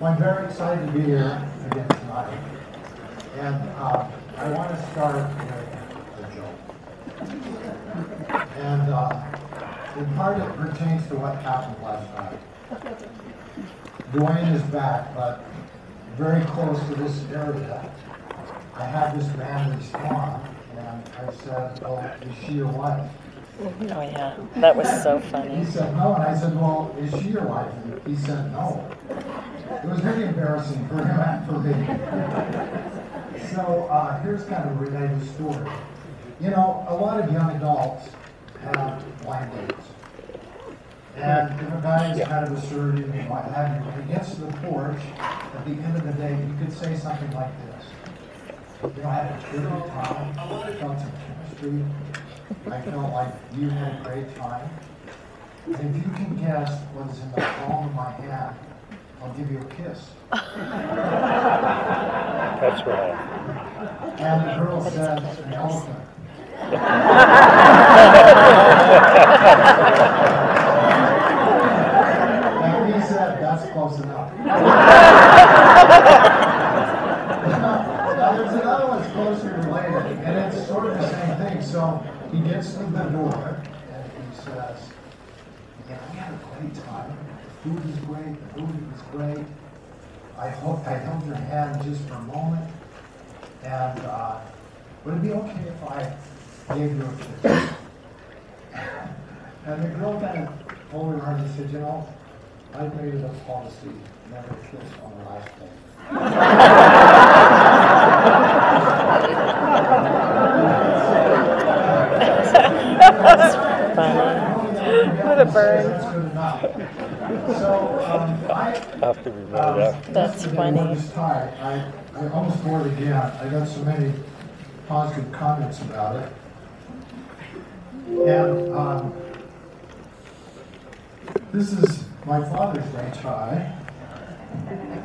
Well, I'm very excited to be here again tonight. And uh, I want to start with a joke. And uh, in part it pertains to what happened last night. Dwayne is back, but very close to this area. I had this man respond, and I said, well, is she your wife? Oh yeah, that was so funny. He said, no, and I said, well, is she your wife? And he said, no. It was really embarrassing for him and for me. So, uh, here's kind of a related story. You know, a lot of young adults have blind dates. And if a guy is kind of assertive and what have you, when he gets to the porch, at the end of the day, you could say something like this. You know, I had a terrific time, I felt some chemistry, I felt like you had a great time. And if you can guess what is in the palm of my hand, I'll give you a kiss. That's right. And the girl says, an elephant. And he said, that's close enough. Now, there's another one that's closely related, and it's sort of the same thing. So he gets to the door, and he says, yeah, I had a great time. Food is great, the movie was great. I hope I held your hand just for a moment, and uh, would it be okay if I gave you a kiss? And the girl kind of pulled her and said, you know, I made it a policy, never kiss on the last day. Funny. What a burn. So, um, I, Have to remember that. That's funny. when it was tied, I, I almost wore it again. I got so many positive comments about it. And, um, this is my Father's Day tie.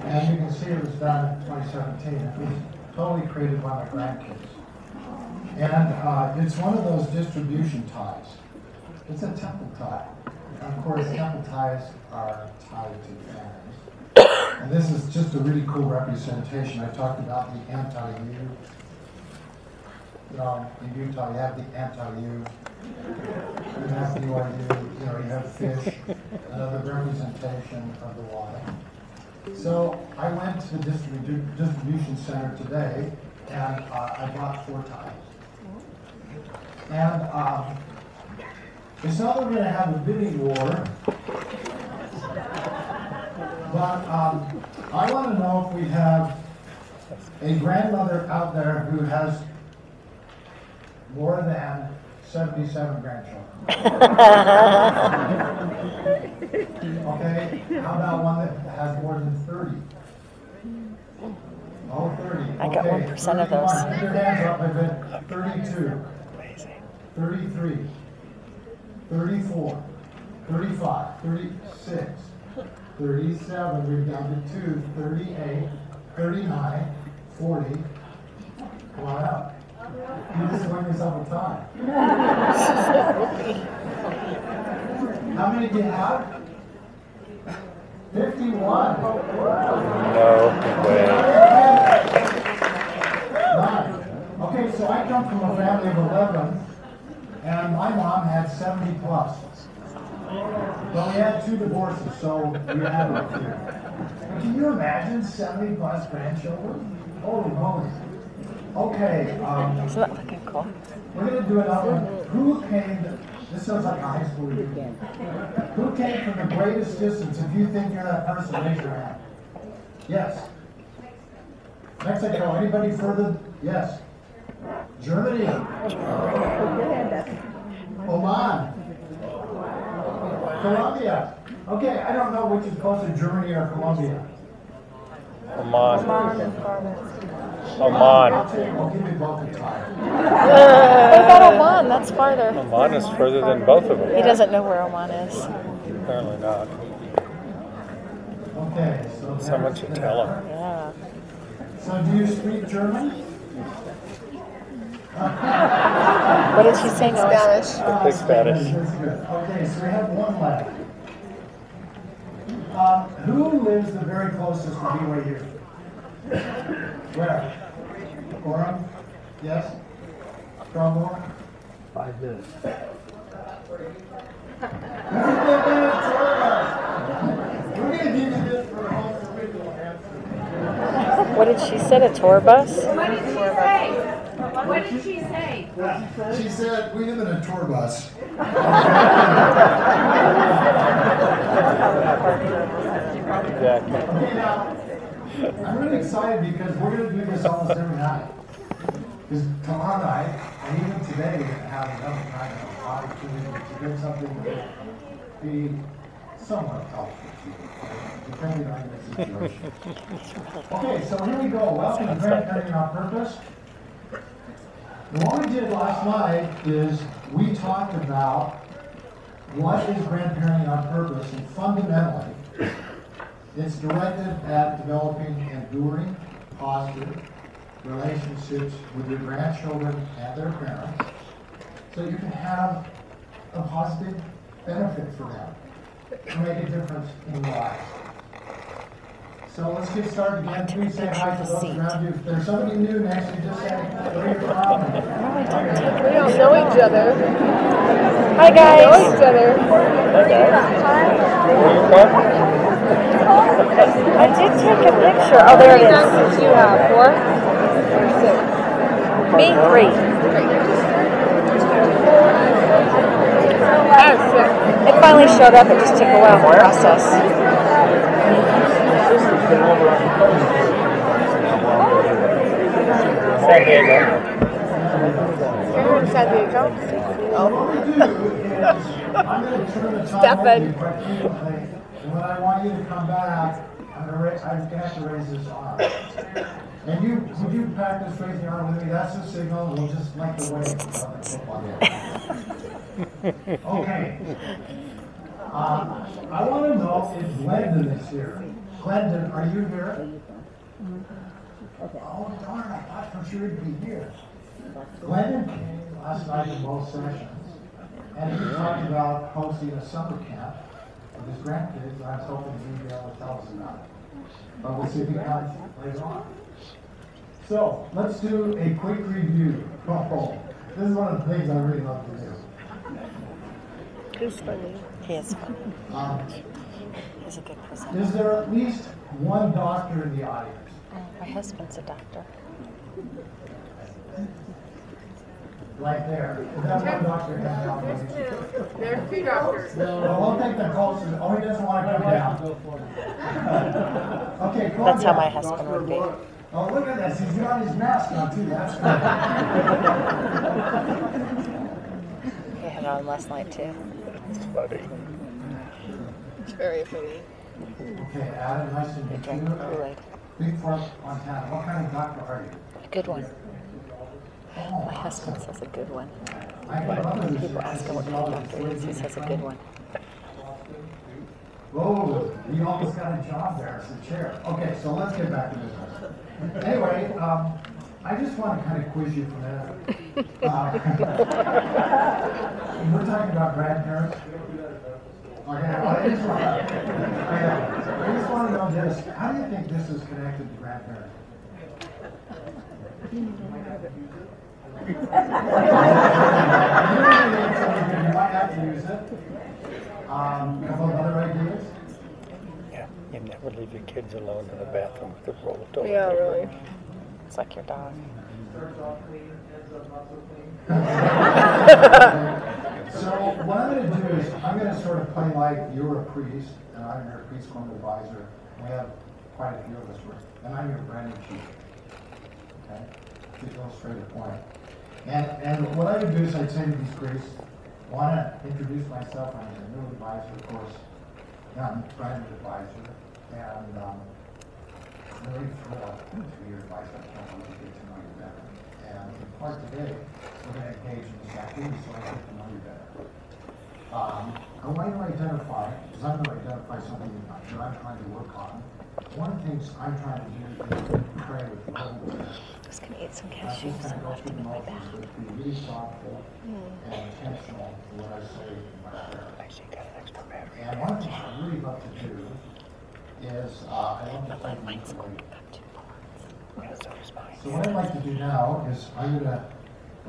And you can see it was done in 2017. It was totally created by my grandkids. And, uh, it's one of those distribution ties. It's a temple tie. And of course, temple ties are tied to families. And this is just a really cool representation. I talked about the anti-U. You know, in Utah, you have the anti-U. You have the UIU, you know, you have fish, another representation of the water. So I went to the distribu- distribution center today, and uh, I bought four ties. And um, it's not that we're gonna have a bidding war, but um, I wanna know if we have a grandmother out there who has more than seventy-seven grandchildren. Okay, how about one that has more than thirty? Oh, thirty. I got Okay, 1% of those. 31. Put your hands up, I've been thirty-two. 33, 34, 35, 36, 37, we're down to 2, 38, 39, 40. Come on up. You just won yourself a tie. How many do you have? 51. No way. Nine. Okay, so I come from a family of 11, and my mom had 70 plus. Well, we had two divorces, so we had a few. But Can you imagine 70 plus grandchildren? Holy moly. Okay, um, Isn't that fucking cool? we're gonna do another one. Who came, this sounds like a high school reunion. Who came from the greatest distance? If you think you're that person, raise your hand. Yes. Mexico, anybody further? Yes. Germany. Oman. Colombia. Okay, I don't know which is closer, Germany or Colombia. Oman. I'll Oman. I'll give you both a tie. What about Oman? That's farther. Oman is further than both of them. He doesn't know where Oman is. Apparently not. Okay, so. Someone should tell him. Yeah. So do you speak German? What did she say? Spanish. Big Spanish. Okay, so we have one left. Um, who lives the very closest to BYU? Where? Orem? Yes? Strongmore? Five minutes. We're gonna give you this for home original answer. What did she say? A tour bus? What did she say? What did she say? She said, we live in a tour bus. Exactly. Okay, now, I'm really excited because we're gonna do this almost every night. Because tomorrow night, and even today, we're gonna have another kind of opportunity to get something that be somewhat helpful to you, depending on your situation. Okay, so here we go. Welcome to Grandparenting on Purpose. What we did last night is we talked about what is grandparenting on purpose, and fundamentally, it's directed at developing enduring, positive relationships with your grandchildren and their parents, so you can have a positive benefit for them, to make a difference in your life. So let's get started again. Please say hi to those around you. If there's somebody new next to you, just say where you're from. We don't know each other. Hi Know guys. each other. Hey guys. Where you from? I did take a picture. Oh, there How many it diapers do you have? Four? Or six? Me three. I have. It finally showed up. It just took a while to process. San Diego. You're in San Diego? What we do is, I'm gonna turn the time Stefan. over to you quite frequently, and when I want you to come back, I'm gonna raise, I'm gonna have to raise this arm. And you, would you practice raising your arm with me? That's the signal, we'll just like the wave of the football game. Okay. Um, I wanna know if Glendon is here. Glendon, are you here? Oh darn, I thought for sure he'd be here. Glendon came last night to both sessions, and he talked about hosting a summer camp with his grandkids, I was hoping he'd be able to tell us about it. But we'll see if he comes later on. So, let's do a quick review. Oh, this is one of the things I really love to do. Who's funny? He is funny. Um, He's a good presenter. is there at least one doctor in the audience? Oh, my husband's a doctor. Right there. Is that one doctor hand out? maybe? There's two doctors. Well, we'll take the closest, oh, he doesn't want to come down. Okay, calm That's how my down. husband would be. Oh, look at this, he's got his mask on too, that's good. He had it on last night too. It's funny. Very funny. Okay, Adam, nice to meet you. Kool-Aid. Big Fork, Montana, what kind of doctor are you? A good one. Oh, My husband says a good one. I have a brother who's People ask him what kind of doctor he is. He says a good one. Whoa, we almost got a job there, as a chair. Okay, so let's get back to business. Anyway, um, I just want to kind of quiz you for a minute. Uh, We're talking about grandparents. Okay, I just want I just want to know this, how do you think this is connected to grandparents? You might have to use it. Um, couple of other ideas? Yeah. You never leave your kids alone in the bathroom with a roll of toilet Yeah, really. It's like your dog. So what I'm gonna do is, I'm gonna sort of play like you're a priest, and I'm your priest quorum advisor. We have quite a few of us, work, and I'm your brand new chief. Okay, to illustrate a point. And, and what I would do is I'd say to these priests, wanna introduce myself, I'm your new advisor, of course, I'm branding advisor, and, um, really thrilled to your advice, I can't wait to get to know you better. And in part today, we're gonna engage in this activity so I to. Um, I want you to identify, because I'm gonna identify something that I'm trying to work on. One of the things I'm trying to do is pray with the. I was gonna eat some cashews just kind and of go left in my bag. be really thoughtful and intentional in what I say in my prayer. I see got an extra battery. And one of the things I really love to do is, uh, I want to for Yeah, so is mine. So what I'd like to do now is I'm gonna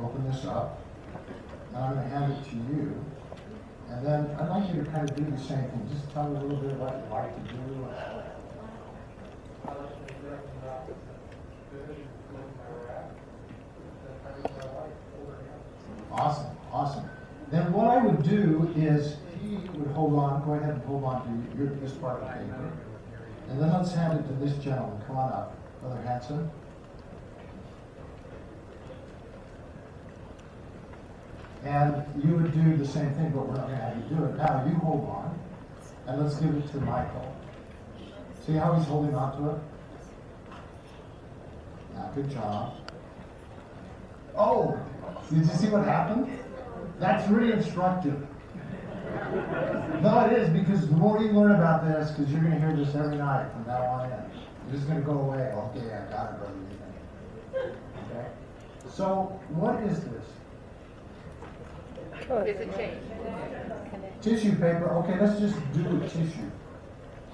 open this up, and I'm gonna hand it to you. And then I'd like you to kind of do the same thing, just tell me a little bit of what you like to do. Awesome, awesome. Then what I would do is, he would hold on, go ahead and hold on to your, this part of the paper. And then let's hand it to this gentleman, come on up, Brother Hanson. And you would do the same thing, but we're not gonna have you do it. Now, you hold on, and let's give it to Michael. See how he's holding on to it? Yeah, good job. Oh, did you see what happened? That's really instructive. No, it is, because the more you learn about this, because you're gonna hear this every night from now on in, you're just gonna go away, okay, I got it, brother. Okay? So, what is this? Is it changed? Tissue paper, okay, let's just do the tissue.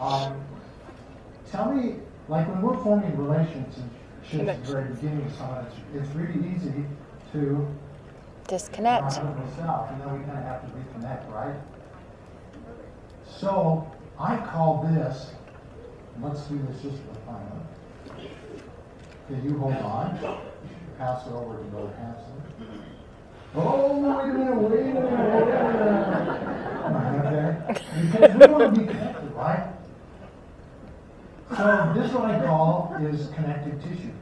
Um, tell me, like when we're forming relationships at the very beginning with someone, it's, it's really easy to Disconnect. out myself, and then we kind of have to reconnect, right? So I call this, let's do this just for fun. Okay, you hold on. Pass it over to Brother Hanson. Oh, wait a minute, wait a minute, wait a minute. Okay? Because we want to be connected, right? So this one I call is connective tissue.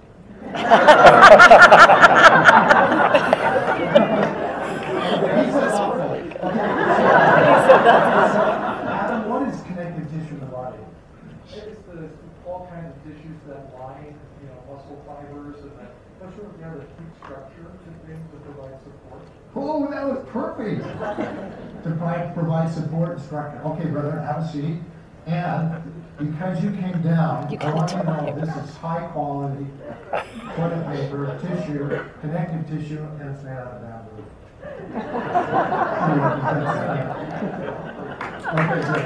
Adam, what is connective tissue in the body? It's the, all kinds of tissues that line, you know, muscle fibers and that, not sure if you have a deep structure to things that provide support. Oh, that was perfect. To provide, provide support and structure. Okay, brother, have a seat. And because you came down, You I want you to know it. this is high quality toilet paper, tissue, connective tissue, and it's made out of bamboo. Okay, good.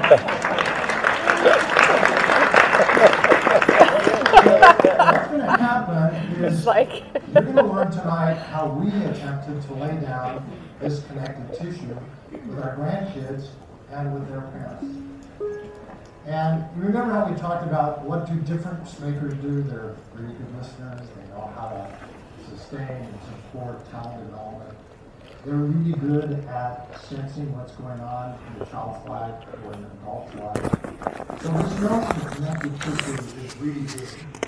What's gonna happen is. It's like, You're going to learn tonight how we attempted to lay down this connective tissue with our grandkids and with their parents. And you remember how we talked about what do difference makers do? They're really good listeners. They know how to sustain and support talent development. They're really good at sensing what's going on in a child's life or an adult's life. So this notion of connective tissue is really big.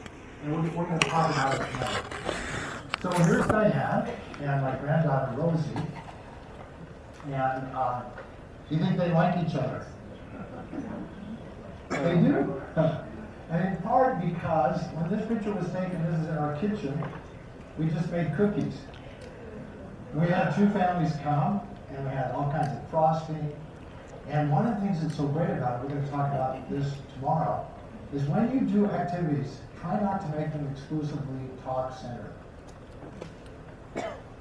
And we're, we're going to talk about it tonight. So here's Diane and my granddaughter Rosie. And uh, do you think they like each other? They do. And in part because when this picture was taken, this is in our kitchen, we just made cookies. We had two families come, and we had all kinds of frosting. And one of the things that's so great about it, we're going to talk about this tomorrow, is when you do activities, try not to make them exclusively talk-centered.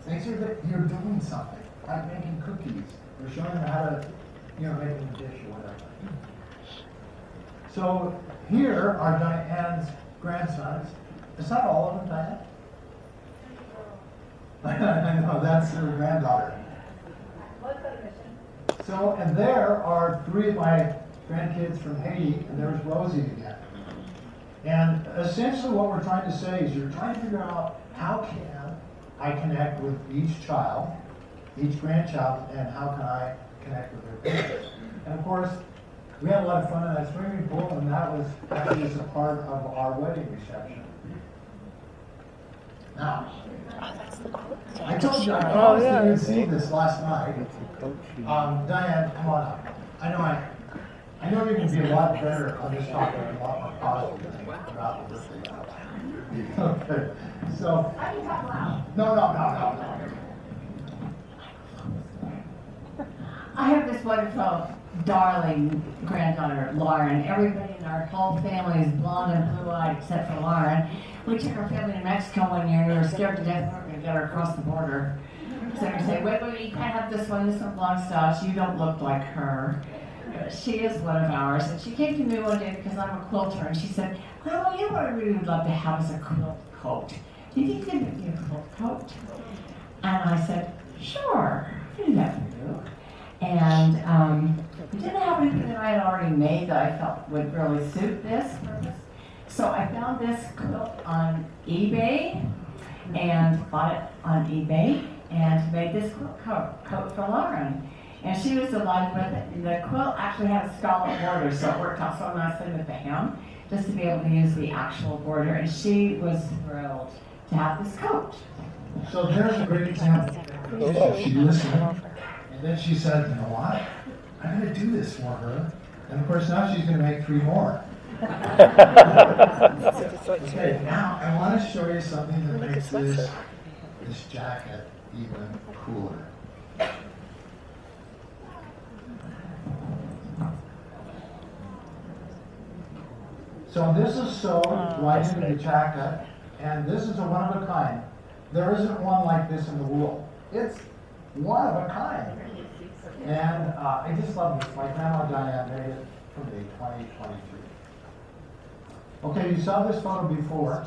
Make sure that you're doing something, like making cookies, or showing them how to, you know, make a dish or whatever. So here are Diane's grandsons. Is that all of them, Diane? I know, that's her granddaughter. So, and there are three of my grandkids from Haiti, and there's Rosie again. And essentially what we're trying to say is you're trying to figure out how can I connect with each child, each grandchild, and how can I connect with their parents. And of course, we had a lot of fun in that swimming pool, and that was actually as a part of our wedding reception. Now, I told you, I promised you would see this last night. Um, Diane, come on up. I know I, I know you can be a lot better on this topic, a lot more positive about the birthday. Okay, so. I can talk loud. No, no, no, no, no. I have this wonderful, darling granddaughter, Lauren. Everybody in our whole family is blonde and blue-eyed except for Lauren. We took our family to Mexico one year and we were scared to death we were going to get her across the border. So we said, wait, wait, you can't have this one. This one belongs to us. You don't look like her. She is one of ours, and she came to me one day because I'm a quilter, and she said, "Grandma, you know what I really would love to have is a quilt coat. Do you think you could make me a quilt coat?" And I said, "Sure, I can do that for you." And um, we didn't have anything that I had already made that I felt would really suit this purpose. So I found this quilt on eBay and bought it on eBay and made this quilt coat, coat for Lauren. And she was delighted with it. And the quilt actually had a scarlet border, so it worked out so nicely with the hem, just to be able to use the actual border. And she was thrilled to have this coat. So there's a great example. She listened, and then she said, you know what? I'm gonna do this for her. And of course, now she's gonna make three more. Okay, now I wanna show you something that makes this, this jacket even cooler. So this is sewed right into the jacket, and this is a one of a kind. There isn't one like this in the world. It's one of a kind. And uh, I just love this. My grandma Diane made it for me 2023. Okay, you saw this photo before.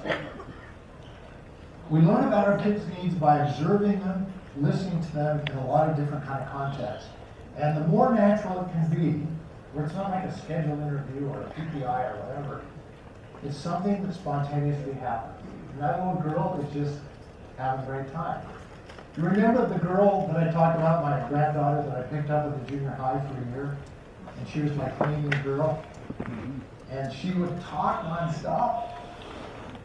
We learn about our kids' needs by observing them, listening to them in a lot of different kind of contexts. And the more natural it can be, where it's not like a scheduled interview or a PPI or whatever, it's something that spontaneously happens. And that little girl is just having a great time. You remember the girl that I talked about, my granddaughter that I picked up at the junior high for a year? And she was my cleaning girl. And she would talk nonstop.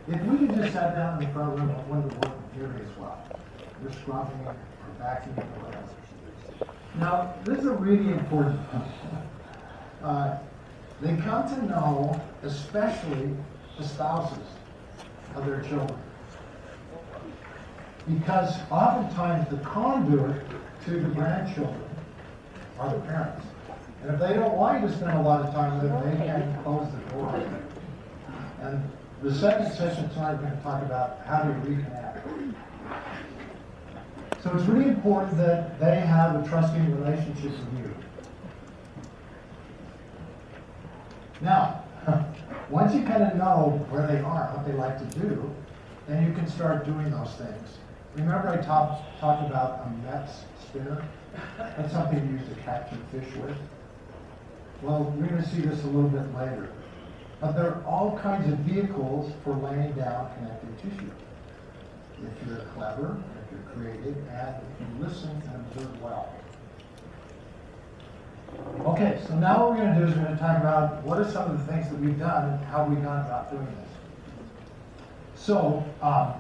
If we had just sat down in the front room, it wouldn't have worked nearly as well. We're scrubbing or vacuuming or whatever. Now, this is a really important thing. Uh, they come to know, especially the spouses of their children. Because oftentimes the conduit to the grandchildren are the parents. And if they don't want you to spend a lot of time with them, they can close the door. And the second session tonight, we're going to talk about how to reconnect. So it's really important that they have a trusting relationship with you. Now, once you kind of know where they are, what they like to do, then you can start doing those things. Remember I talked, talked about a Mepps spinner? That's something you use to capture fish with. Well, we're going to see this a little bit later. But there are all kinds of vehicles for laying down connective tissue. If you're clever, if you're creative, and if you listen and observe well. Okay, so now what we're going to do is we're going to talk about what are some of the things that we've done and how we've gone about doing this. So, um,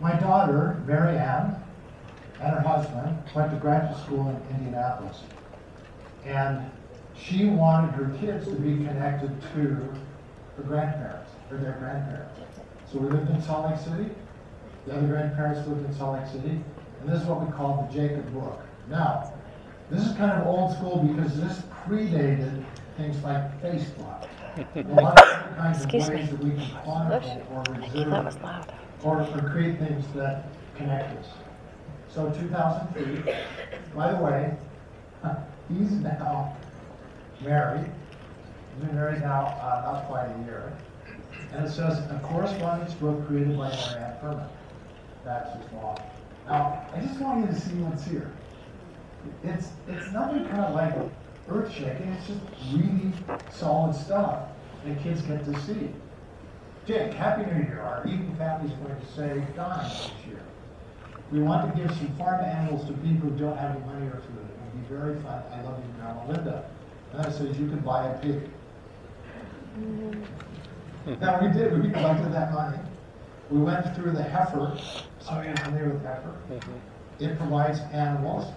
my daughter, Mary Ann, and her husband went to graduate school in Indianapolis. And she wanted her kids to be connected to her grandparents, or their grandparents. So we lived in Salt Lake City. The other grandparents lived in Salt Lake City. And this is what we call the Jacob Book. Now, this is kind of old school because this predated things like Facebook. A lot of different kinds of Excuse ways me. that we can chronicle or That was reserve loud. or, or create things that connect us. So 2003, by the way, he's now married. He's been married now uh, not quite a year. And it says, a correspondence book created by Mary Ann Furman. That's his law. Now, I just want you to see what's here. It's, it's nothing kind of like earth shaking, it's just really solid stuff that kids get to see. Jake, Happy New Year. Our Eden family is going to say dying this year. We want to give some farm animals to people who don't have any money or food. It would be very fun. I love you, Grandma Linda. And that says you can buy a pig. Now, we did, we collected that money. We went through the heifer. Some of you are familiar with heifer. Mm-hmm. It provides animals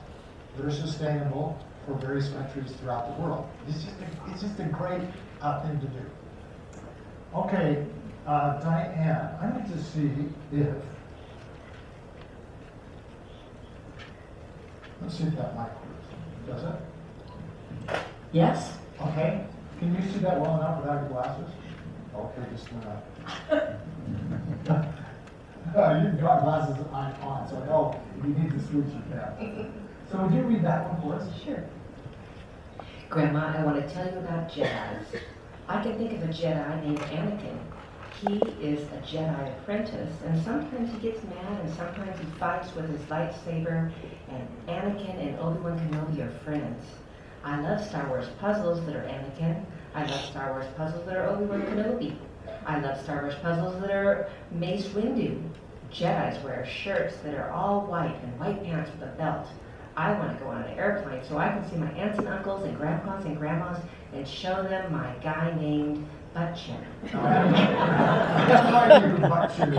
that are sustainable for various countries throughout the world. It's just a, it's just a great uh, thing to do. Okay, uh, Diane, I need to see if, let's see if that mic works. Does it? Yes? Okay. Can you see that well enough without your glasses? Okay, just a minute. Uh, You've got glasses on, on, so oh, you need to switch, you can. So would you read that one for us? Sure. Grandma, I want to tell you about Jedis. I can think of a Jedi named Anakin. He is a Jedi apprentice, and sometimes he gets mad, and sometimes he fights with his lightsaber. And Anakin and Obi-Wan Kenobi are friends. I love Star Wars puzzles that are Anakin. I love Star Wars puzzles that are Obi-Wan Kenobi. I love Star Wars puzzles that are Mace Windu. Jedi's wear shirts that are all white and white pants with a belt. I want to go on an airplane so I can see my aunts and uncles and grandpas and grandmas and show them my guy named Butt Chin. That's why you butt shoot.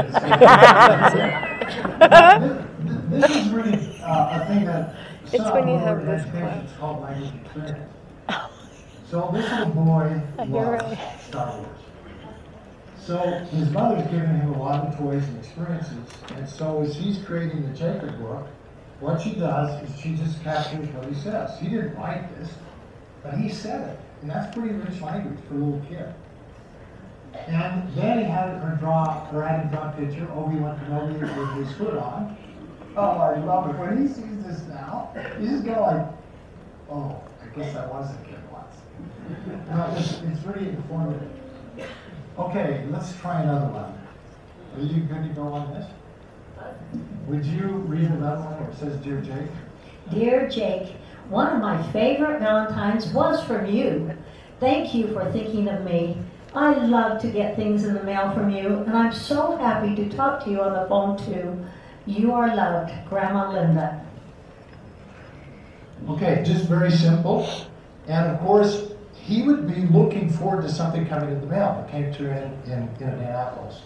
This this is really uh, a thing that. It's when you have our this education class. called language experience. So this little boy You're loves Star Wars. So his mother's given him a lot of toys and experiences, and so as he's creating the Jacob book, what she does is she just captures what he says. He didn't write this, but he said it, and that's pretty rich language for a little kid. And then he had her draw, or had him draw a picture, Obi-Wan Kenobi with his hood on. Oh, I love it. When he sees this now, he's just go like, oh, I guess I was a kid once. No, it's, it's really informative. Okay, let's try another one. Are you good to go on this? Would you read another one where it says, Dear Jake? Dear Jake, one of my favorite Valentines was from you. Thank you for thinking of me. I love to get things in the mail from you, and I'm so happy to talk to you on the phone too. You are loved, Grandma Linda. Okay, just very simple. And of course, he would be looking forward to something coming in the mail that came to him in, in Indianapolis.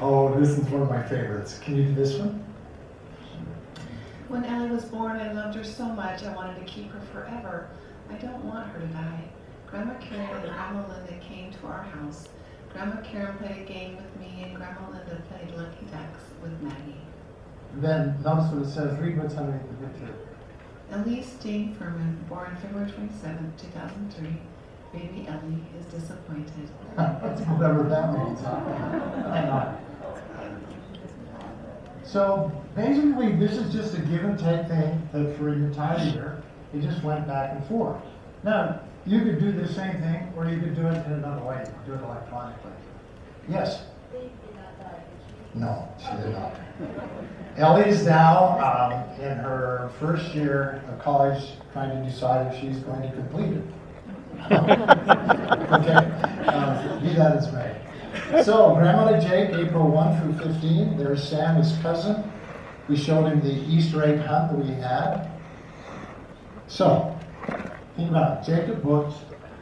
Oh, this is one of my favorites. Can you do this one? When Ellie was born, I loved her so much I wanted to keep her forever. I don't want her to die. Grandma Karen and Grandma Linda came to our house. Grandma Karen played a game with me, and Grandma Linda played Lucky Ducks with Maggie. And then notice what it says. Read what's underneath the picture. Elise Jane Furman, born February 27, 2003. Baby Ellie is disappointed. Whatever that means. huh? So basically, this is just a give and take thing that for an entire year, it just went back and forth. Now, you could do the same thing, or you could do it in another way. Do it electronically. Yes? No, she did not. Ellie's now um, in her first year of college, trying to decide if she's going to complete it. okay, uh, be that as may. So, Grandma to Jake, April 1 through 15. There's Sam, his cousin. We showed him the Easter egg hunt that we had. So, think about it. Jacob books,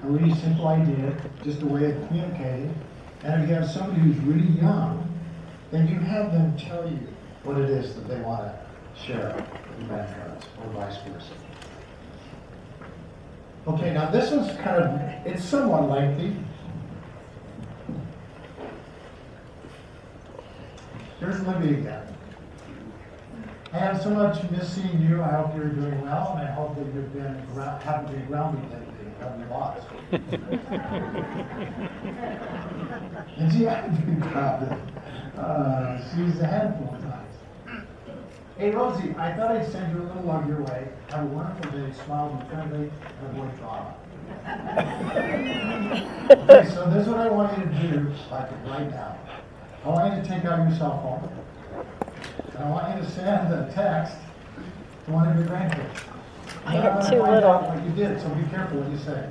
a really simple idea, just a way of communicating. And if you have somebody who's really young, then you have them tell you what it is that they want to share with grandparents, or vice versa. Okay, now this one's kind of, it's somewhat lengthy. Here's Libby again. I have so much missing you. I hope you're doing well, and I hope that you've been haven't been grounded lately. Have you lost? and she hasn't been grounded. Uh, she's a handful of times. Hey Rosie, I thought I'd send you a little love your way. Have a wonderful day. Smile, be friendly, and avoid drama. okay, so this is what I want you to do, like right now. I want you to take out your cell phone. And I want you to send a text to one of your grandkids. I And too little. What you did, so be careful what you say.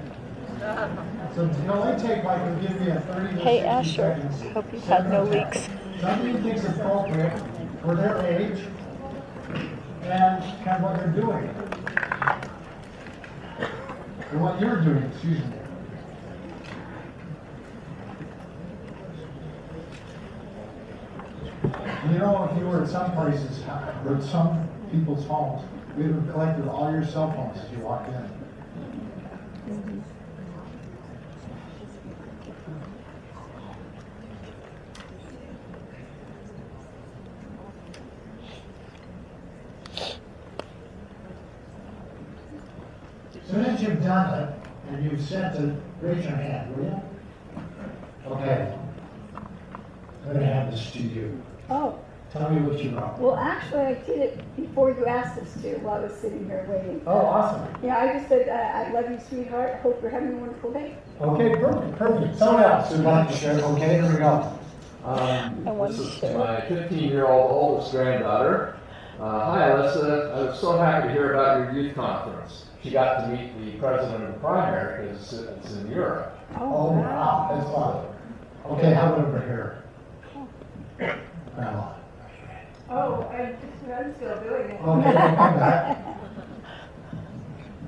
So it'll only take like, it'll give me a thirty to Hey, sixty Asher, seconds. hope you've had no text. leaks. Something you think's appropriate for their age and kind of what they're doing. And what you're doing, excuse me. You know, if you were at some places, or at some people's homes, we would have collected all your cell phones as you walked in. As Soon as you've done it, and you've sent it, raise your hand, will you? Okay. I'm gonna hand this to you. Oh, Tell me what you wrote. Well, actually, I did it before you asked us to, while I was sitting here waiting. Oh, awesome. Yeah, I just said, uh, I love you, sweetheart. Hope you're having a wonderful day. Okay, perfect, perfect. Someone else would like to share. Okay, here we go. I Um, want this to is my 15-year-old oldest granddaughter. Uh, hi, Alyssa. I was so happy to hear about your youth conference. She got to meet the president of the primary because it's in Europe. Oh, wow, that's fun. Okay, how about over here? Grandma. Oh, I'm just, I'm still doing it. Okay, we'll come back.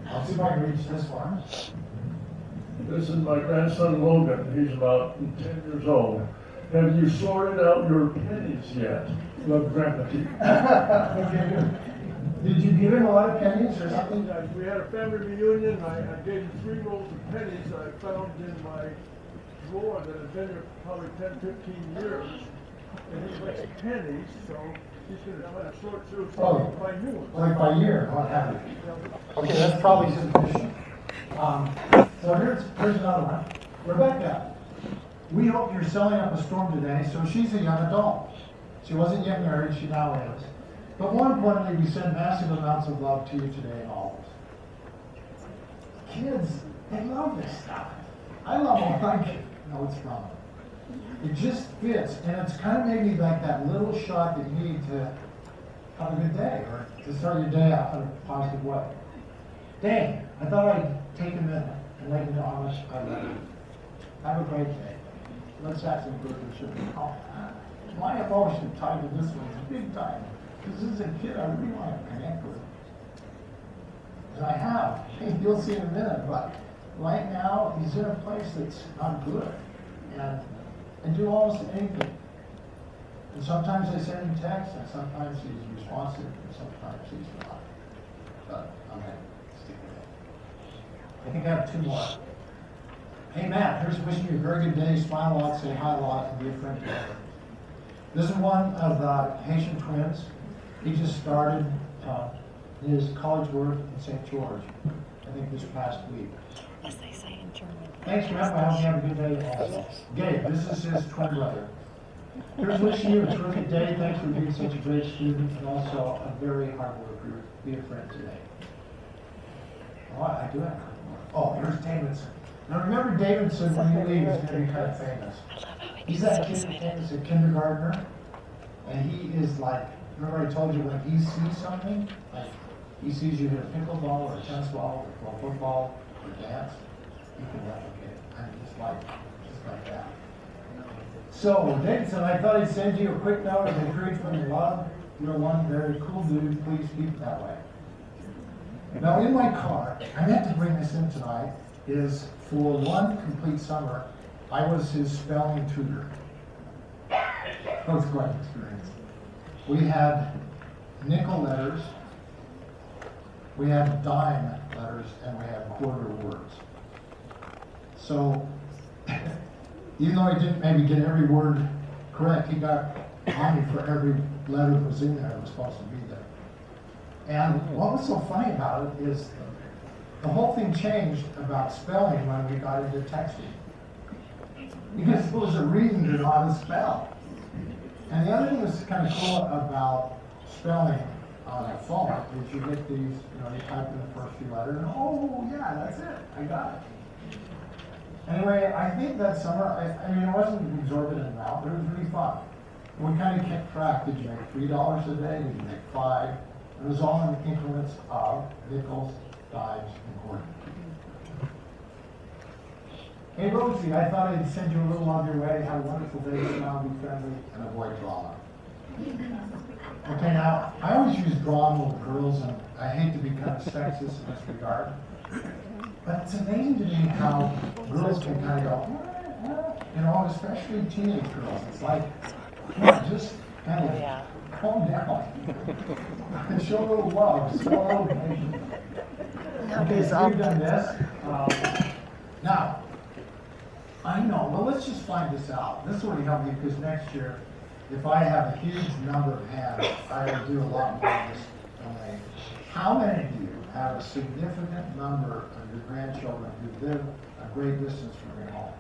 I'll see if I can reach this one. This is my grandson Logan. He's about 10 years old. Have you sorted out your pennies yet? Love Grandpa Okay. Did you give him a lot of pennies or something? Uh, We had a family reunion. I, I gave him three rolls of pennies I found in my drawer that had been there for probably 10, 15 years. And he so he's gonna try to sort through Oh. some by new ones. Like by year, what have you? Okay, that's probably sufficient. Um, so here's, here's another one. Rebecca, we hope you're selling up a storm today, so she's a young adult. She wasn't yet married, she now is. But more importantly, we send massive amounts of love to you today always. Kids, they love this stuff. I love all my kids. No, it's wrong. It just fits, and it's kind of maybe like that little shot that you need to have a good day or to start your day off in a positive way. Dang, I thought I'd take a minute and let you know how much I love you. Have a great day. Let's have some good sugar. Oh, my emotion tied to this one is big time. Because as a kid, I really want to connect with. And I have. You'll see in a minute, but right now, he's in a place that's not good. And I do almost anything. And sometimes I send him texts, and sometimes he's responsive, and sometimes he's not. But I'm gonna stick with it. I think I have two more. Hey Matt, here's wishing you a very good day, smile a lot, say hi a lot, and be a friend to. This is one of the Haitian twins. He just started uh, his college work in St. George, I think this past week. As they say in German. Thanks, Grandpa. I hope you have a good day. also. Gabe, this is his twin brother. Here's wishing you a terrific day. Thanks for being such a great student and also a very hard worker. Be a friend today. Oh, I do have. Oh, here's Davidson. Now remember Davidson, when he leaves, he's going to be kind of famous. He's that kid that came as a kindergartner, and he is like, remember I told you when he sees something, like he sees you hit a pickleball or a tennis ball or a football or dance, you can it. Like, just like that. So, Davidson, I thought I'd send you a quick note of encouragement and love. You're one very cool dude. Please keep it that way. Now, in my car, I meant to bring this in tonight, is for one complete summer, I was his spelling tutor. That was quite an experience. We had nickel letters, we had dime letters, and we had quarter words. So, even though he didn't maybe get every word correct, he got on for every letter that was in there that was supposed to be there. And what was so funny about it is the whole thing changed about spelling when we got into texting. Because it was a reading to know how to spell. And the other thing that's kind of cool about spelling on a phone is you get these, you know, you type in the first few letters, and oh, yeah, that's it, I got it. Anyway, I think that summer, I, I mean, it wasn't an exorbitant amount, but it was really fun. We kind of kept track. Did you make three dollars a day? Did you make five? It was all in the increments of nickels, dimes, and quarters. Hey Rosie, I thought I'd send you a little on your way. Have a wonderful day, smile, be friendly, and avoid drama. Okay, now, I always use drama with girls, and I hate to be kind of sexist in this regard. But it's amazing to me how girls can kind of go, you know, especially teenage girls. It's like, come on, just kind of calm down and show a little love, show a little. Okay, so we've done this. Um, now, I know, well, let's just find this out. This will help me because next year, if I have a huge number of hands, I will do a lot more of this donation. How many of you have a significant number of your grandchildren who live a great distance from your home?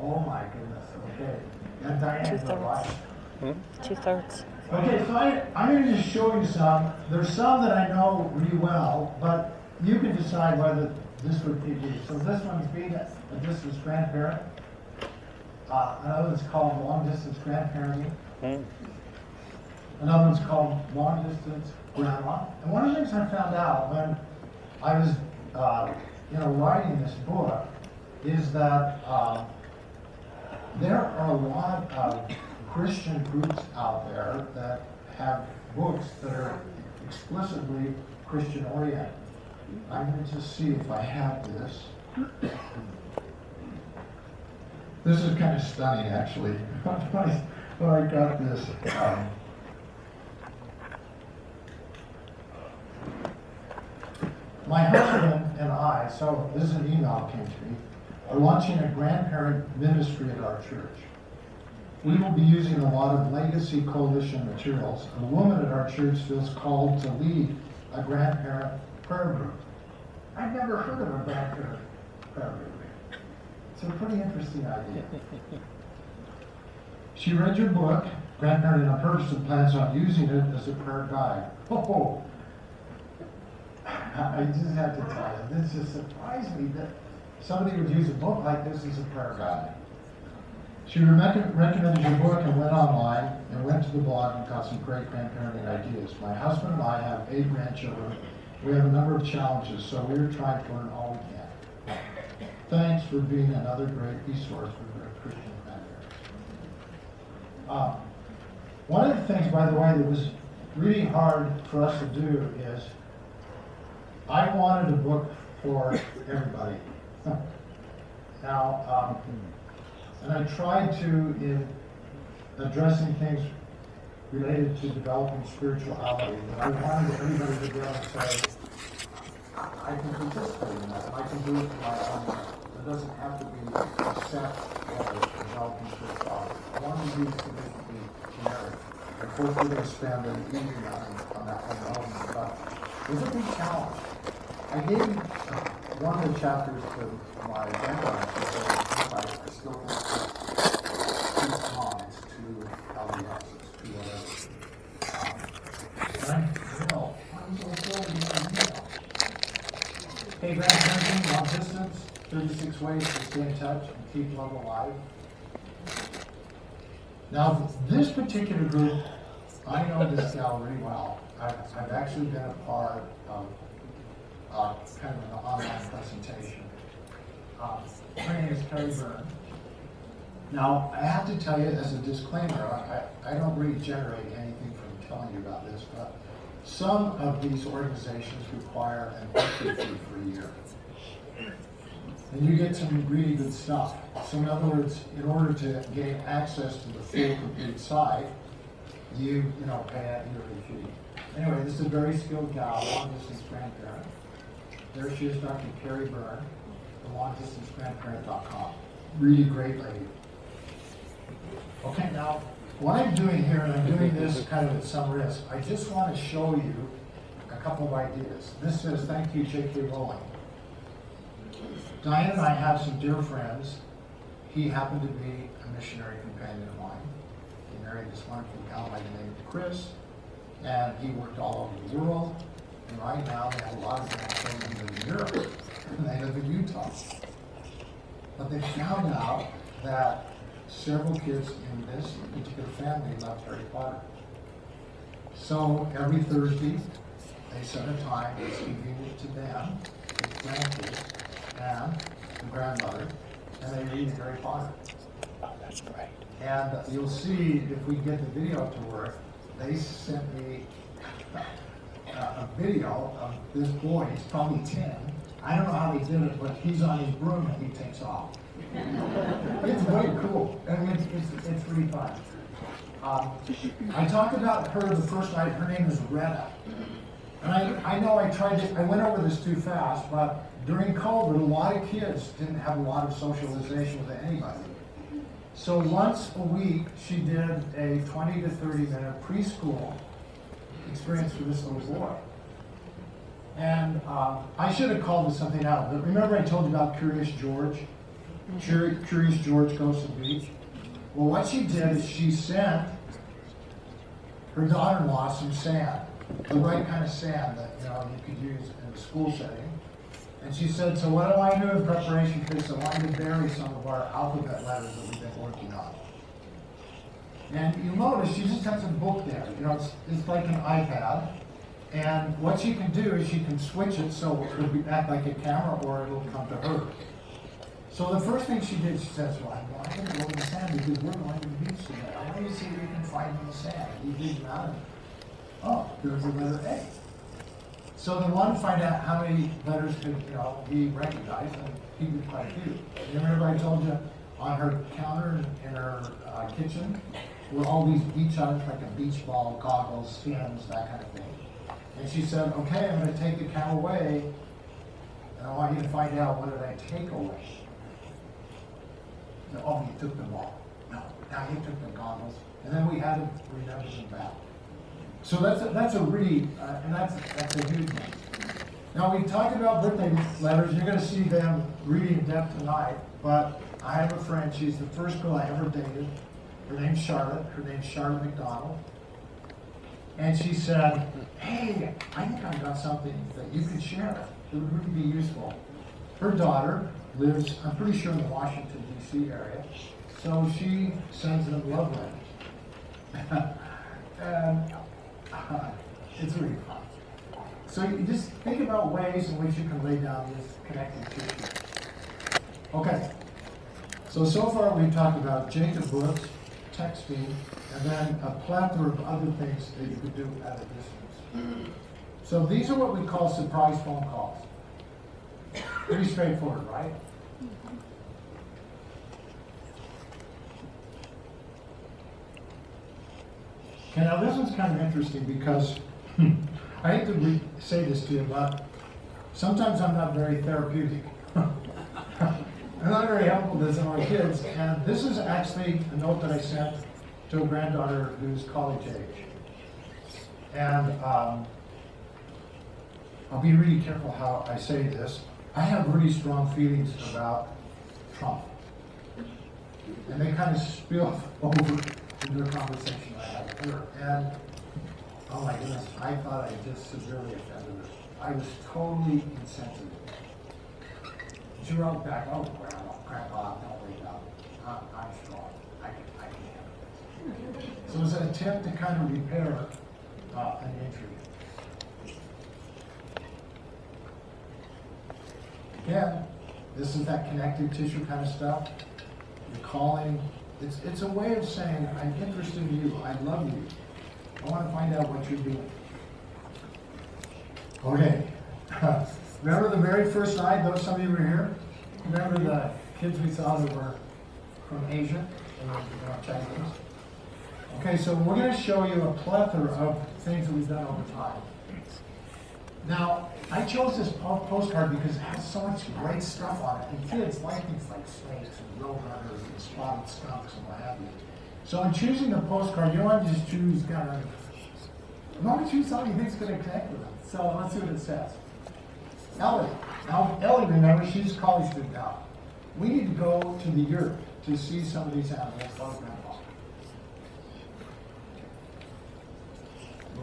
Oh my goodness, okay. And Diane's right. Two thirds. Okay, so I, I'm going to just show you some. There's some that I know really well, but you can decide whether this would be you. So this one's being a, a distance grandparent. Uh, another one's called long distance grandparenting. Another one's called long distance grandma. And one of the things I found out when I was, uh, you know, writing this book is that um, there are a lot of Christian groups out there that have books that are explicitly Christian oriented. I'm going to just see if I have this. This is kind of stunning, actually. when I got this. Um, my husband and I, so this is an email came to me, are launching a grandparent ministry at our church. We will be using a lot of Legacy Coalition materials. A woman at our church feels called to lead a grandparent prayer group. I've never heard of a grandparent prayer group. It's a pretty interesting idea. She read your book, Grandparenting on Purpose, and plans on using it as a prayer guide. Oh, I just have to tell you, this just surprised me that somebody would use a book like this as a prayer guide. She recommended your book and went online and went to the blog and got some great grandparenting ideas. My husband and I have eight grandchildren. We have a number of challenges, so we're trying to learn all we can. Thanks for being another great resource for Christian grandparents. Um, one of the things, by the way, that was really hard for us to do is I wanted a book for everybody. now, um, and I tried to, in addressing things related to developing spirituality, I wanted everybody to be able to say, I can participate in that, I can do it for my own. It doesn't have to be set of developing spirituality. I wanted to be generic. Of course, we're going to spend an evening on, on that one but it was a big challenge. I gave uh, one of the chapters to my think it's too small. It's too LDS. It's too whatever. Um, and I, no, I'm. Hey, grandparenting, long distance, 36 ways to stay in touch and keep love alive. Now, this particular group, I know this gal really well. I've, I've actually been a part of uh, kind of an online presentation. Uh, her name is Kerry Byrne. Now, I have to tell you as a disclaimer, I, I don't really generate anything from telling you about this, but some of these organizations require an entry fee for a year. And you get some really good stuff. So in other words, in order to gain access to the full complete site, you, you know, pay a yearly fee. Anyway, this is a very skilled gal, long distance grandparent. There she is, Dr. Kerry Byrne, the longdistancegrandparent.com. Really great lady. Okay, now, what I'm doing here, and I'm doing this kind of at some risk, I just want to show you a couple of ideas. This says, thank you, J.K. Rowling. Diane and I have some dear friends. He happened to be a missionary companion of mine. He married this wonderful gal by the name of Chris, and he worked all over the world. And right now, they have a lot of live in Europe, and they live in Utah. But they found out that several kids in this particular family love Harry Potter. So every Thursday, they set a time that's convenient to them, the grandkids, and the grandmother, and they read Harry Potter. Oh, that's great. And you'll see if we get the video to work, they sent me a, a video of this boy, he's probably 10. I don't know how they did it, but he's on his broom and he takes off. it's very cool. I mean, it's, it's, it's really fun. Um, I talked about her the first night. Her name is Retta. And I, I know I tried to, I went over this too fast, but during COVID, a lot of kids didn't have a lot of socialization with anybody. So once a week, she did a 20 to 30 minute preschool experience for this little boy. And uh, I should have called this something out, but remember I told you about Curious George? Cur- Curious George goes to the beach. Well, what she did is she sent her daughter-in-law some sand, the right kind of sand that, you know, you could use in a school setting. And she said, so what do I do in preparation for this? I want to bury some of our alphabet letters that we've been working on. And you'll notice she just has a book there. You know, it's, it's like an iPad. And what she can do is she can switch it so it'll be act like a camera or it'll come to her. So the first thing she did, she says, well, I'm going to go in the sand because we're going to the beach today. I want to see if we can find in the sand. Dig them out oh, there's a letter A. So they wanted to find out how many letters could, you know, be recognized, and he did quite a few. Remember I told you on her counter in her uh, kitchen were all these beach items like a beach ball, goggles, fins, that kind of thing. And she said, okay, I'm going to take the cow away, and I want you to find out what did I take away. He oh, you took them all. No, now you took the goggles, and then we had to remember them back. So that's a, that's a really, uh, and that's, that's a huge one. Now, we talked about birthday letters. You're going to see them really in depth tonight, but I have a friend. She's the first girl I ever dated. Her name's Charlotte. Her name's Charlotte McDonald. And she said, hey, I think I've got something that you could share. It would really be useful. Her daughter lives, I'm pretty sure, in the Washington, D.C. area. So she sends them love letters. and uh, it's really fun. So you just think about ways in which you can lay down this connecting tissue. Okay. So, so far we've talked about Jacob texting, and then a plethora of other things that you could do at a distance. Mm-hmm. So these are what we call surprise phone calls. Pretty straightforward, right? Mm-hmm. Okay, now this one's kind of interesting because I hate to re- say this to you, but sometimes I'm not very therapeutic. I'm not very helpful to my kids, and this is actually a note that I sent to a granddaughter who's college age. And um, I'll be really careful how I say this. I have really strong feelings about Trump. And they kind of spill over into a conversation I had with her. And oh my goodness, I thought I just severely offended her. I was totally insensitive. Wrote back, oh, grandma, grandpa, don't wake up. I'm, I'm strong. I can, I can handle this. So it was an attempt to kind of repair uh, an injury. Again, this is that connective tissue kind of stuff. You're calling. It's, it's a way of saying, I'm interested in you. I love you. I want to find out what you're doing. Okay. Remember the very first night, those some of you were here? Remember the kids we saw that were from Asia? Were, uh, Chinese? Okay, so we're going to show you a plethora of things that we've done over time. Now, I chose this postcard because it has so much great stuff on it. And kids like things like snakes and roadrunners and spotted skunks and what have you. So in choosing the postcard, you don't want to just choose kind of, you want to choose something you think is going to connect with them. So let's see what it says. Ellie. Now, Ellie, remember, she's a college student now. We need to go to the yurt to see some of these animals. Love Grandpa.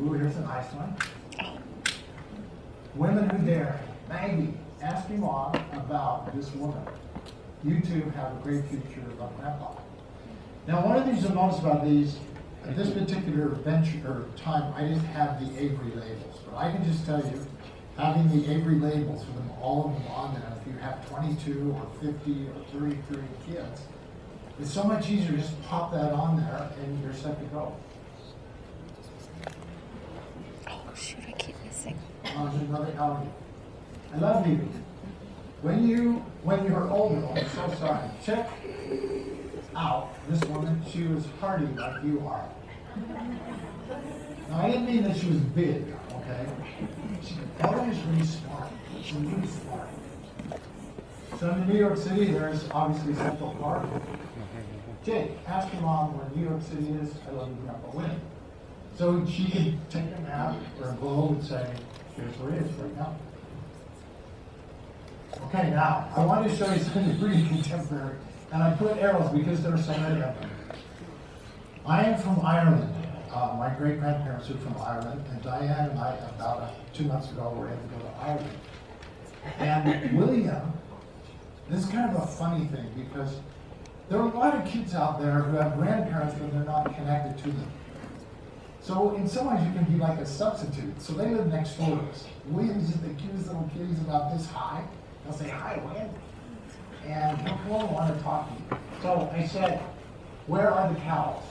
Ooh, here's a nice one. Women Who Dare. Maggie, ask your mom about this woman. You two have a great future of grandpa. Now, one of the things you'll notice about these, at this particular venture or time, I didn't have the Avery labels, but I can just tell you, having the Avery labels for them, all of them on there, if you have 22 or 50 or 33 kids, it's so much easier to just pop that on there and you're set to go. Oh, shoot, I keep missing. on another. I love you. When you, when you're older, I'm so sorry, check out this woman. She was hardy like you are. Now, I didn't mean that she was big, okay? Ellen is really smart. So in New York City, there's obviously Central Park. Jake, ask your mom where New York City is. I love you, Grandpa. When? So she could take a map or a globe and say, here's where it is right now. Okay, now, I want to show you something pretty contemporary. And I put arrows because there are so many of them. I am from Ireland. Uh, my great grandparents are from Ireland, and Diane and I, about uh, two months ago, were able to go to Ireland. And William, this is kind of a funny thing because there are a lot of kids out there who have grandparents, but they're not connected to them. So in some ways, you can be like a substitute. So they live next door to us. William's just the cutest little kid. He's about this high. They'll say, hi, Wendy. And he'll want to talk to you. So I said, where are the cows?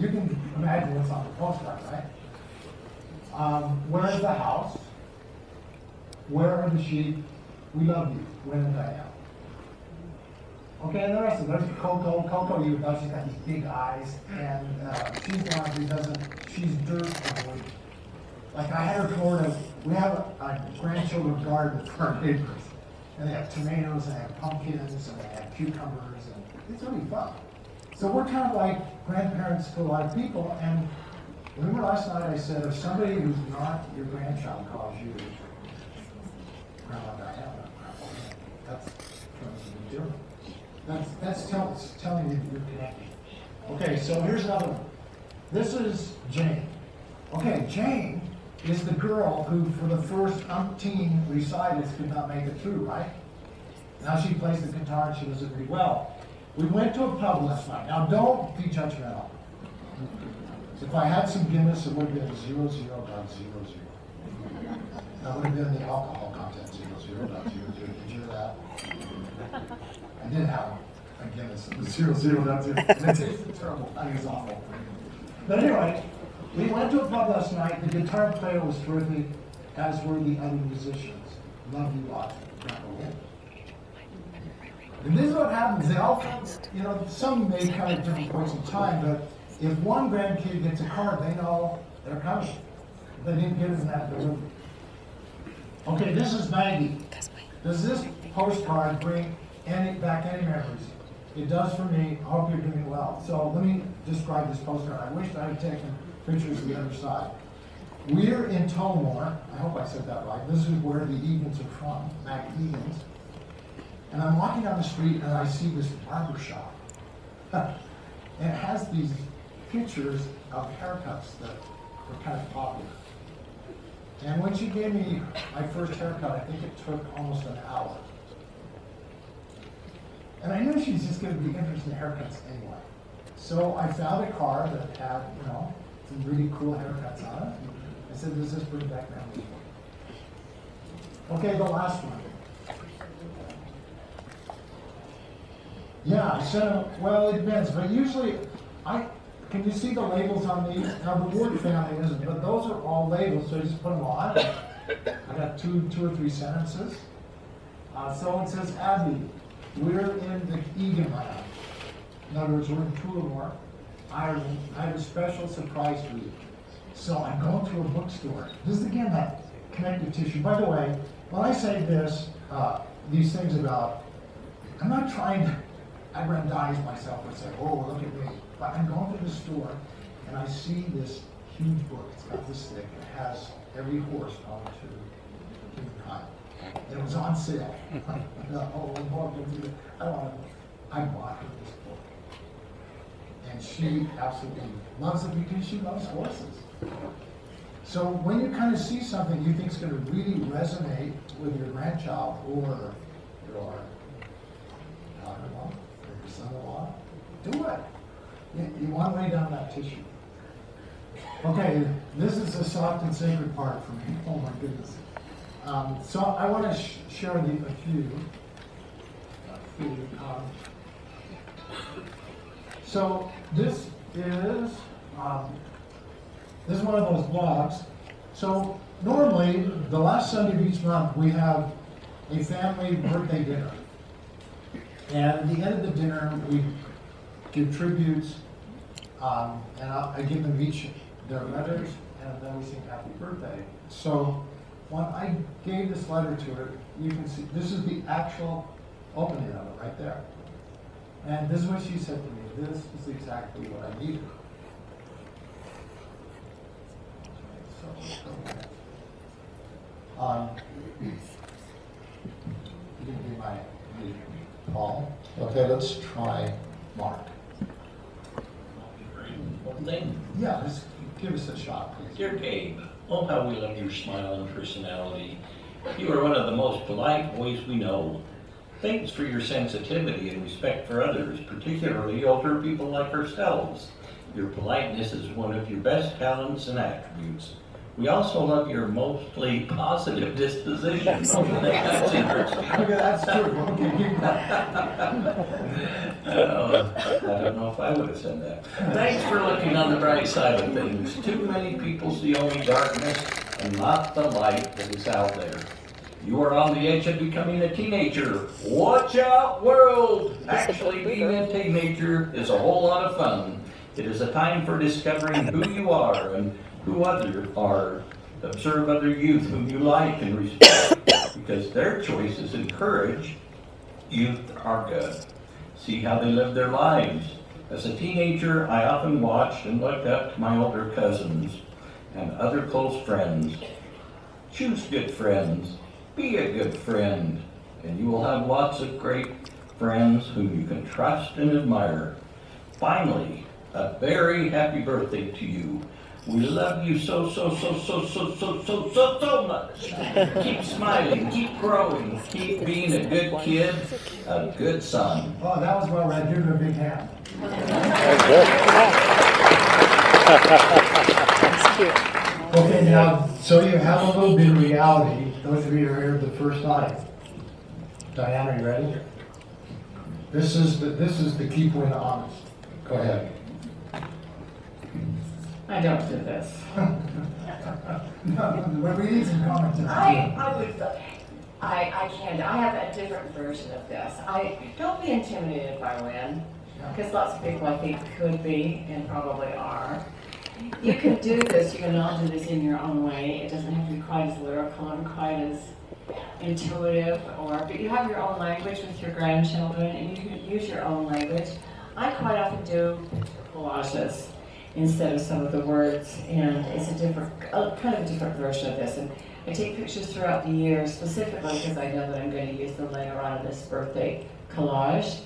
You can imagine what's on the postcard, right? Um, where is the house? Where are the sheep? We love you. When and Diane. Okay, and the rest of them. There's Coco. Coco, you know, she's got these big eyes, and uh, she's the one who doesn't. She's dirt. Like I had her over. We have a, a grandchildren garden for our neighbors, and they have tomatoes, and they have pumpkins, and they have cucumbers, and it's really fun. So we're kind of like grandparents to a lot of people, and remember last night I said if somebody who's not your grandchild calls you Grandma Diana, that's. That's, that's tell, telling you you're connected. Okay, so here's another one. This is Jane. Okay, Jane is the girl who, for the first umpteen recitals, could not make it through, right? Now she plays the guitar and she does it pretty well. We went to a pub last night. Now don't be judgmental. If I had some Guinness, it would have been zero zero dot zero zero. That would have been the alcohol content zero zero dot zero zero. Did you hear that? I did have a Guinness. It was zero zero dot zero. And it tasted terrible. I think it's awful. But anyway, we went to a pub last night. The guitar player was terrific, as were the other musicians. Love you lot. And this is what happens. They all, you know, some may come at different points in time, but if one grandkid gets a card, they know they're coming. They didn't get it in that. Okay, this is Maggie. Does this postcard bring any back any memories? It does for me. I hope you're doing well. So let me describe this postcard. I wish I had taken pictures of the other side. We're in Tullamore. I hope I said that right. This is where the Egans are from, Mac Egans. And I'm walking down the street and I see this barber shop. and it has these pictures of haircuts that were kind of popular. And when she gave me my first haircut, I think it took almost an hour. And I knew she's just going to be interested in haircuts anyway. So I found a car that had, you know, some really cool haircuts on it. I said, does this bring back memories? Okay, the last one. Yeah, sent well, it depends, but usually, I, can you see the labels on these? Now, the Word family isn't, but those are all labels, so you just put them on. I got two, two or three sentences. Uh, so it says, Abby, we're in the Egan land. In other words, we're in Tullamore, Ireland. I have a special surprise for you. So I'm going to a bookstore. This is again that connective tissue. By the way, when I say this, uh, these things about, I'm not trying to aggrandize myself and say, oh, look at me. But I'm going to the store and I see this huge book. It's about this thick. It has every horse known to humankind. And it was on sale. I I don't want. I bought this book. And she absolutely loves it because she loves horses. So when you kind of see something you think is going to really resonate with your grandchild or your daughter-in-law do it. You, you want to lay down that tissue. Okay, this is the soft and sacred part for me. Oh my goodness. Um, so I want to sh- share with you a few. A few um, so this is um, this is one of those blogs. So normally, the last Sunday of each month, we have a family birthday dinner. And at the end of the dinner, we give tributes, um, and I, I give them each their letters, and then we sing happy birthday. So when I gave this letter to her, you can see, this is the actual opening of it right there. And this is what she said to me. This is exactly what I needed. Um, you can be my lead, Paul. Okay, let's try Mark. Yeah, this, give us a shot, please. Dear Gabe, oh how we love your smile and personality. You are one of the most polite boys we know. Thanks for your sensitivity and respect for others, particularly older people like ourselves. Your politeness is one of your best talents and attributes. We also love your mostly positive disposition. That's interesting. Okay, that's true. Uh, I don't know if I would have said that. Thanks for looking on the bright side of things. Too many people see only darkness and not the light that is out there. You are on the edge of becoming a teenager. Watch out, world! Actually, being a teenager is a whole lot of fun. It is a time for discovering who you are and who others are. Observe other youth whom you like and respect, because their choices encourage youth are good. See how they live their lives. As a teenager, I often watched and looked up to my older cousins and other close friends. Choose good friends. Be a good friend, and you will have lots of great friends whom you can trust and admire. Finally, a very happy birthday to you. We love you so, so, so, so, so, so, so, so, so much. Keep smiling, keep growing, keep being a good kid, a good son. Oh, that was well read. Him a big hand. That's cute. Okay, now, so you have a little bit of reality, those of you who are here the first time. Diane, are you ready? This is the, this is the keep win honest. Go ahead. I don't do this. No, we need some comments. I, I would, I, I can't, I have a different version of this. I, don't be intimidated by Lynn, because lots of people I think could be and probably are. You can do this, you can all do this in your own way. It doesn't have to be quite as lyrical and quite as intuitive or, but you have your own language with your grandchildren and you can use your own language. I quite often do collages instead of some of the words, and it's a different, kind of a different version of this. And I take pictures throughout the year specifically because I know that I'm going to use them later on in this birthday collage.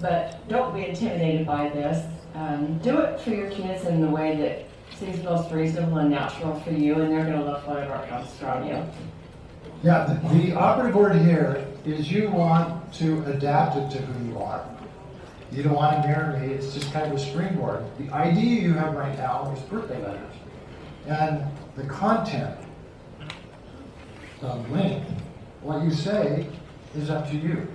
But don't be intimidated by this. Um, do it for your kids in the way that seems most reasonable and natural for you, and they're going to love whatever comes from you. Yeah, the, the operative word here is you want to adapt it to who you are. You don't want to mirror me, it's just kind of a springboard. The idea you have right now is birthday letters. And the content, the link, what you say is up to you.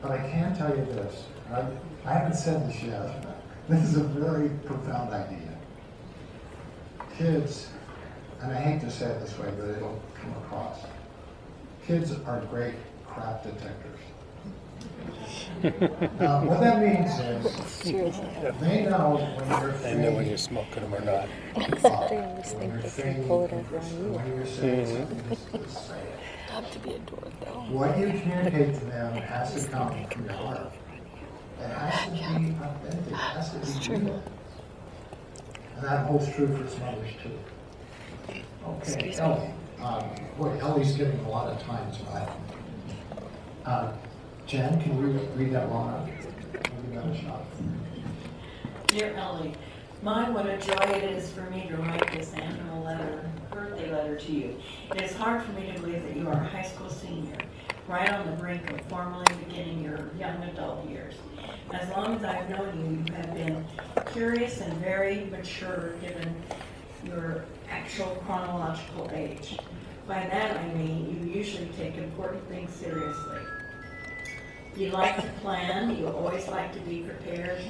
But I can tell you this, I, I haven't said this yet. This is a very profound idea. Kids, and I hate to say it this way, but it'll come across. Kids are great crap detectors. Uh, what that means is they know when you're They know when you're smoking them or not. Except they always when they you're can fake, pull it over on you. when you're saying Mhm. something, just- just say it. Have to be adored though. What you communicate to them has to come from your heart. It has to be authentic, it has to be real. And that holds true for some others too. Okay, Excuse me. Ellie. Um, boy, Ellie's getting a lot of time tonight. Uh, Jen, can you read that one? Give shot. Dear Ellie, my, what a joy it is for me to write this annual letter, birthday letter to you. It is hard for me to believe that you are a high school senior, right on the brink of formally beginning your young adult years. As long as I've known you, you have been curious and very mature given your actual chronological age. By that I mean you usually take important things seriously. You like to plan, you always like to be prepared.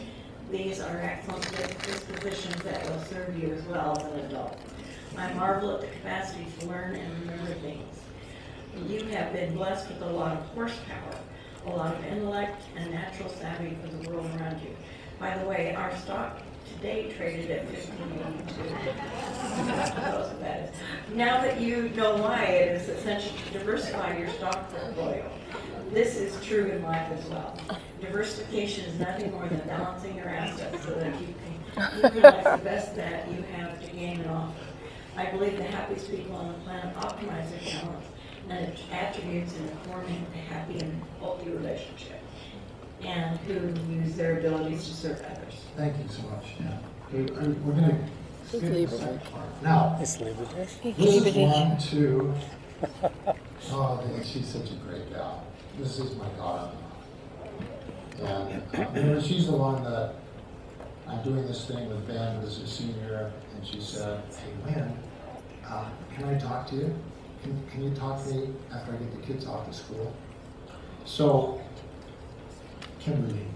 These are excellent dispositions that will serve you as well as an adult. I marvel at the capacity to learn and remember things. You have been blessed with a lot of horsepower, a lot of intellect, and natural savvy for the world around you. By the way, our stock today traded at 1582. that is. Now that you know why, it is essential to diversify your stock portfolio. This is true in life as well. Diversification is nothing more than balancing your assets so that you can utilize the best that you have to gain and offer. I believe the happiest people on the planet optimize their talents and attributes in forming a happy and healthy relationship, and who use their abilities to serve others. Thank you so much, Jen. Okay, I- We're gonna It's leaving. Now, It's leaving. this is one, two. Oh, man, she's such a great gal. This is my daughter. And, you know, she's the one that, I'm doing this thing with Ben, who's a senior, and she said, hey, Lynn, uh, can I talk to you? Can, can you talk to me after I get the kids off to school? So, Kimberly.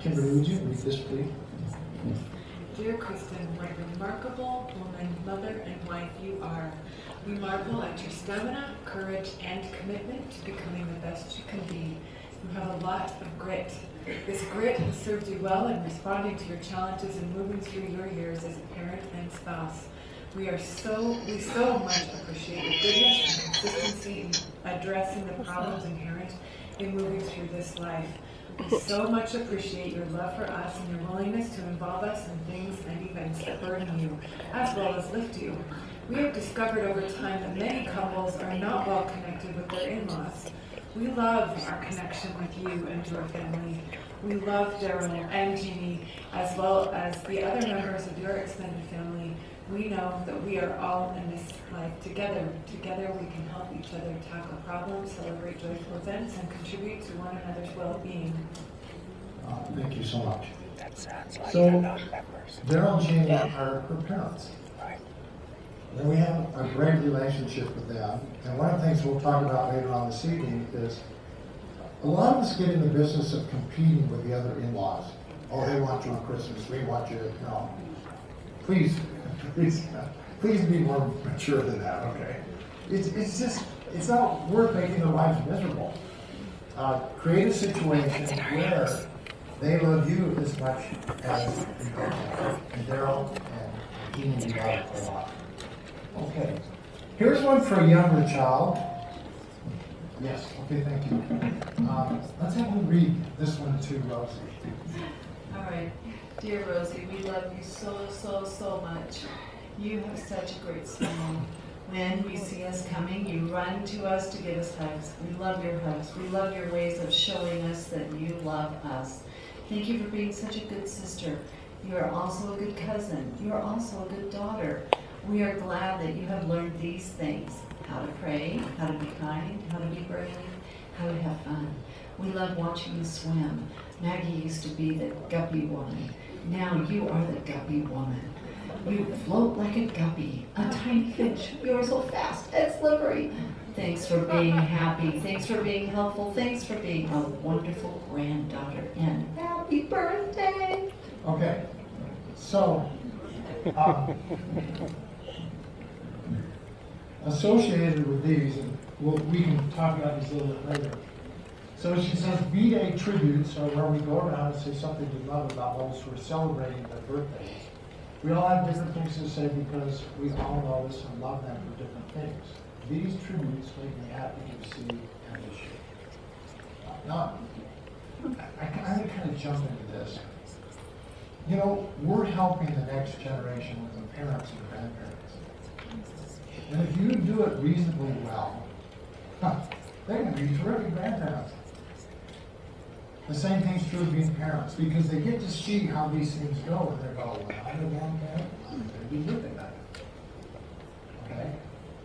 Kimberly, would you read this, please? Dear Kristen, what a remarkable woman, mother, and wife you are. We marvel at your stamina, courage, and commitment to becoming the best you can be. You have a lot of grit. This grit has served you well in responding to your challenges and moving through your years as a parent and spouse. We are so, we so much appreciate your goodness and consistency in addressing the problems inherent in moving through this life. We so much appreciate your love for us and your willingness to involve us in things and events that burden you, as well as lift you. We have discovered over time that many couples are not well connected with their in-laws. We love our connection with you and your family. We love Daryl and Jeannie, as well as the other members of your extended family. We know that we are all in this life together. Together we can help each other tackle problems, celebrate joyful events, and contribute to one another's well-being. Uh, Thank you so much. That sounds like So, they're not members. Daryl and Jeannie Yeah. are her parents. We have a great relationship with them. And one of the things we'll talk about later on this evening is a lot of us get in the business of competing with the other in-laws. Oh, they want you on Christmas, we want you, no. Please, please, please be more mature than that, okay? It's, it's just, it's not worth making their lives miserable. Uh, create a situation where they love you as much as you love them. And Daryl and Jeannie love a lot. Okay. Here's one for a younger child. Yes, okay, thank you. Um, let's have you read this one to Rosie. All right. Dear Rosie, we love you so, so, so much. You have such a great smile. When we see us coming, you run to us to give us hugs. We love your hugs. We love your ways of showing us that you love us. Thank you for being such a good sister. You are also a good cousin. You are also a good daughter. We are glad that you have learned these things how to pray, how to be kind, how to be brave, how to have fun. We love watching you swim. Maggie used to be the guppy woman. Now you are the guppy woman. You float like a guppy, a tiny fish. You're so fast and slippery. Thanks for being happy. Thanks for being helpful. Thanks for being a wonderful granddaughter. And happy birthday! Okay, so, um, associated with these, and we'll, we can talk about these a little bit later. So she says, B-Day tributes are where we go around and say something we love about those who are celebrating their birthdays. We all have different things to say because we all know this and love them for different things. These tributes make me happy to see and to share. Now, I, I kind of jump into this. You know, we're helping the next generation with the parents and grandparents. And if you do it reasonably well, they can be terrific grandparents. The same thing's true of being parents because they get to see how these things go and they go, when I'm a grandparent, I'm going to be living that. Okay?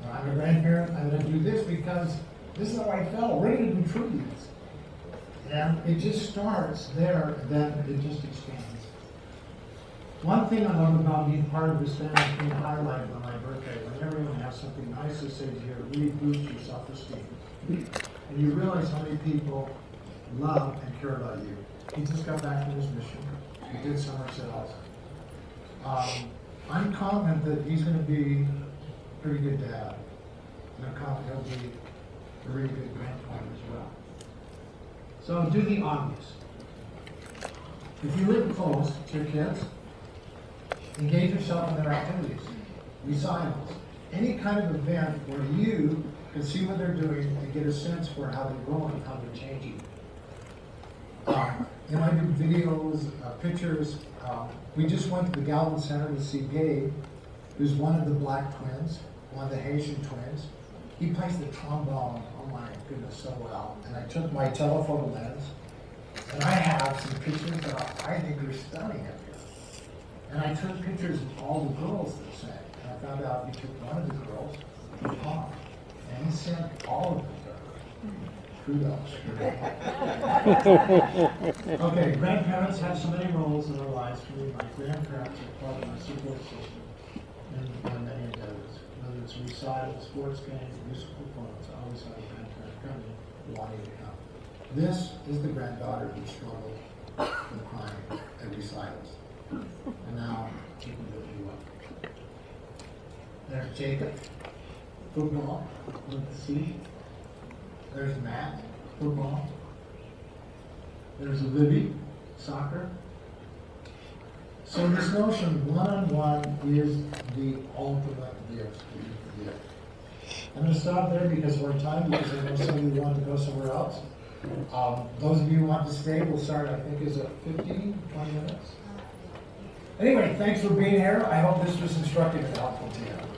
When I'm a grandparent, I'm going to do this because this is how I felt. We're going to do tributes. And it just starts there, and then it just expands. One thing I love about being part of this family being highlighted on my birthday. When everyone has something nice to say to you, it really boosts your self-esteem. And you realize how many people love and care about you. He just got back from his mission. He did Somerset House. Um, I'm confident that he's going to be a pretty good dad. And I'm confident he'll be a really good grandfather as well. So do the obvious. If you live close to your kids, engage yourself in their activities, recitals, any kind of event where you can see what they're doing and get a sense for how they're growing, how they're changing. Um, you know, I do videos, uh, pictures. Um, we just went to the Galvin Center to see Gabe, who's one of the black twins, one of the Haitian twins. He plays the trombone, oh my goodness, so well. And I took my telephoto lens, and I have some pictures that I think are stunning. And I took pictures of all the girls that sang. And I found out he took one of the girls, Tom, and he sent all of them to her. Kudos. Okay, grandparents have so many roles in our lives. For me, my grandparents are part of my support system in, in many endeavors. Whether it's recital, sports games, musical performance, I always have a grandparent coming, wanting to come. This is the granddaughter who struggled with crying at recitals. And now. There's Jacob, football, with the C. There's Matt, football. There's Libby, soccer. So this notion one-on-one is the ultimate gift. I'm going to stop there because we're time because I know some of you want to go somewhere else. Um, those of you who want to stay, we'll start, I think, is it 15, 20 minutes? Anyway, thanks for being here. I hope this was instructive and helpful to you.